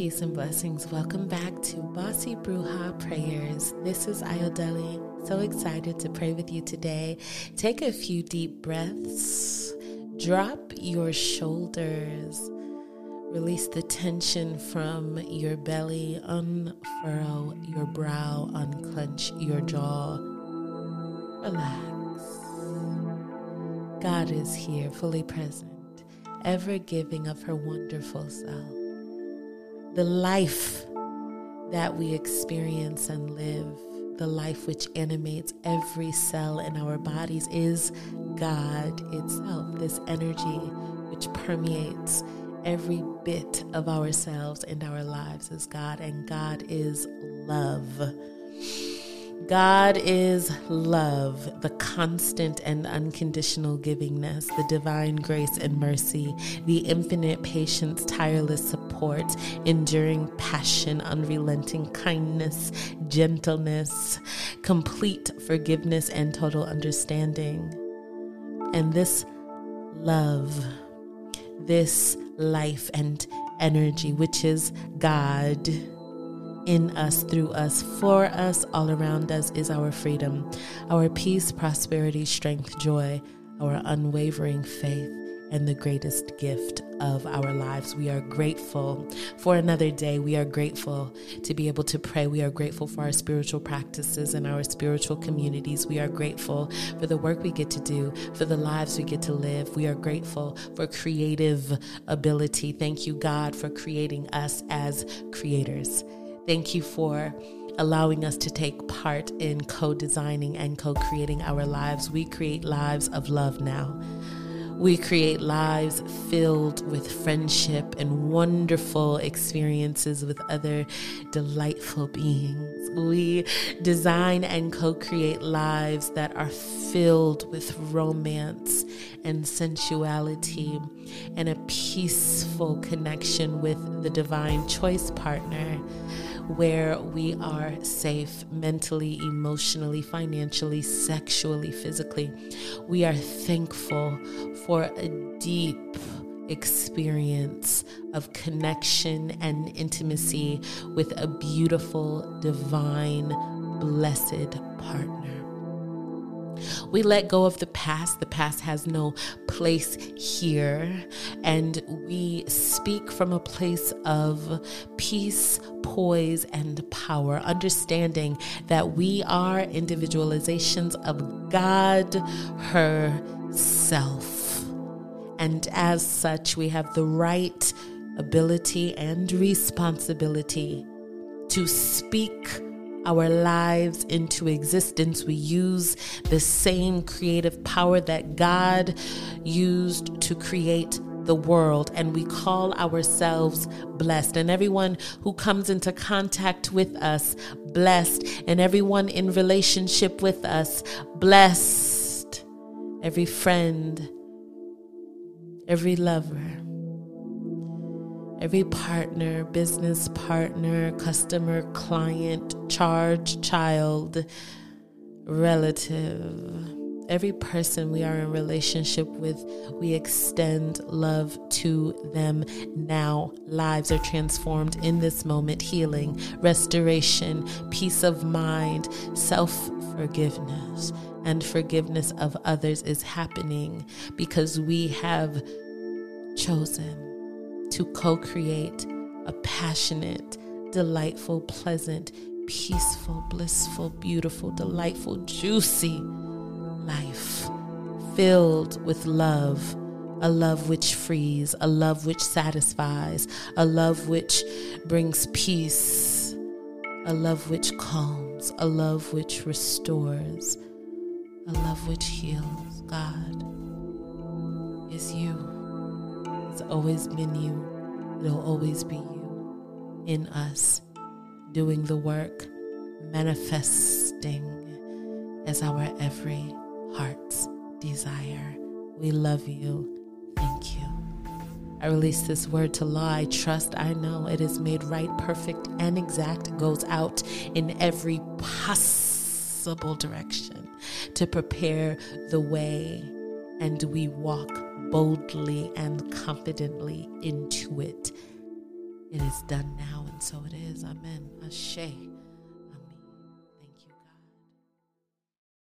peace, and blessings. Welcome back to Bossy Bruja Prayers. This is Ayodele. So excited to pray with you today. Take a few deep breaths, drop your shoulders, release the tension from your belly, unfurl your brow, unclench your jaw. Relax. God is here, fully present, ever giving of her wonderful self the life that we experience and live, the life which animates every cell in our bodies, is God itself. This energy which permeates every bit of ourselves and our lives is God, and God is love. God is love, the constant and unconditional givingness, the divine grace and mercy, the infinite patience, tireless support, enduring passion, unrelenting kindness, gentleness, complete forgiveness, and total understanding. And this love, this life and energy, which is God in us, through us, for us, all around us is our freedom, our peace, prosperity, strength, joy, our unwavering faith, and the greatest gift of our lives. We are grateful for another day. We are grateful to be able to pray. We are grateful for our spiritual practices and our spiritual communities. We are grateful for the work we get to do, for the lives we get to live. We are grateful for creative ability. Thank you, God, for creating us as creators. Thank you for allowing us to take part in co designing and co creating our lives. We create lives of love now. We create lives filled with friendship and wonderful experiences with other delightful beings. We design and co create lives that are filled with romance and sensuality and a peaceful connection with the divine choice partner where we are safe mentally, emotionally, financially, sexually, physically. We are thankful for a deep experience of connection and intimacy with a beautiful, divine, blessed partner. We let go of the past. The past has no place here. And we speak from a place of peace, poise, and power, understanding that we are individualizations of God herself. And as such, we have the right ability and responsibility to speak our lives into existence. We use the same creative power that God used to create the world and we call ourselves blessed. And everyone who comes into contact with us, blessed. And everyone in relationship with us, blessed. Every friend, every lover every partner, business partner, customer, client, charge, child, relative, every person we are in relationship with, we extend love to them now. Lives are transformed in this moment, healing, restoration, peace of mind, self forgiveness, and forgiveness of others is happening because we have chosen to co create a passionate, delightful, pleasant, peaceful, blissful, beautiful, delightful, juicy life filled with love. A love which frees, a love which satisfies, a love which brings peace, a love which calms, a love which restores, a love which heals. God is you. It's always been you. It'll always be you in us, doing the work, manifesting as our every heart's desire. We love you. Thank you. I release this word to law. I trust, I know it is made right, perfect, and exact, goes out in every possible direction to prepare the way, and we walk boldly and confidently into it. It is done now, and so it is. Amen. Ashe.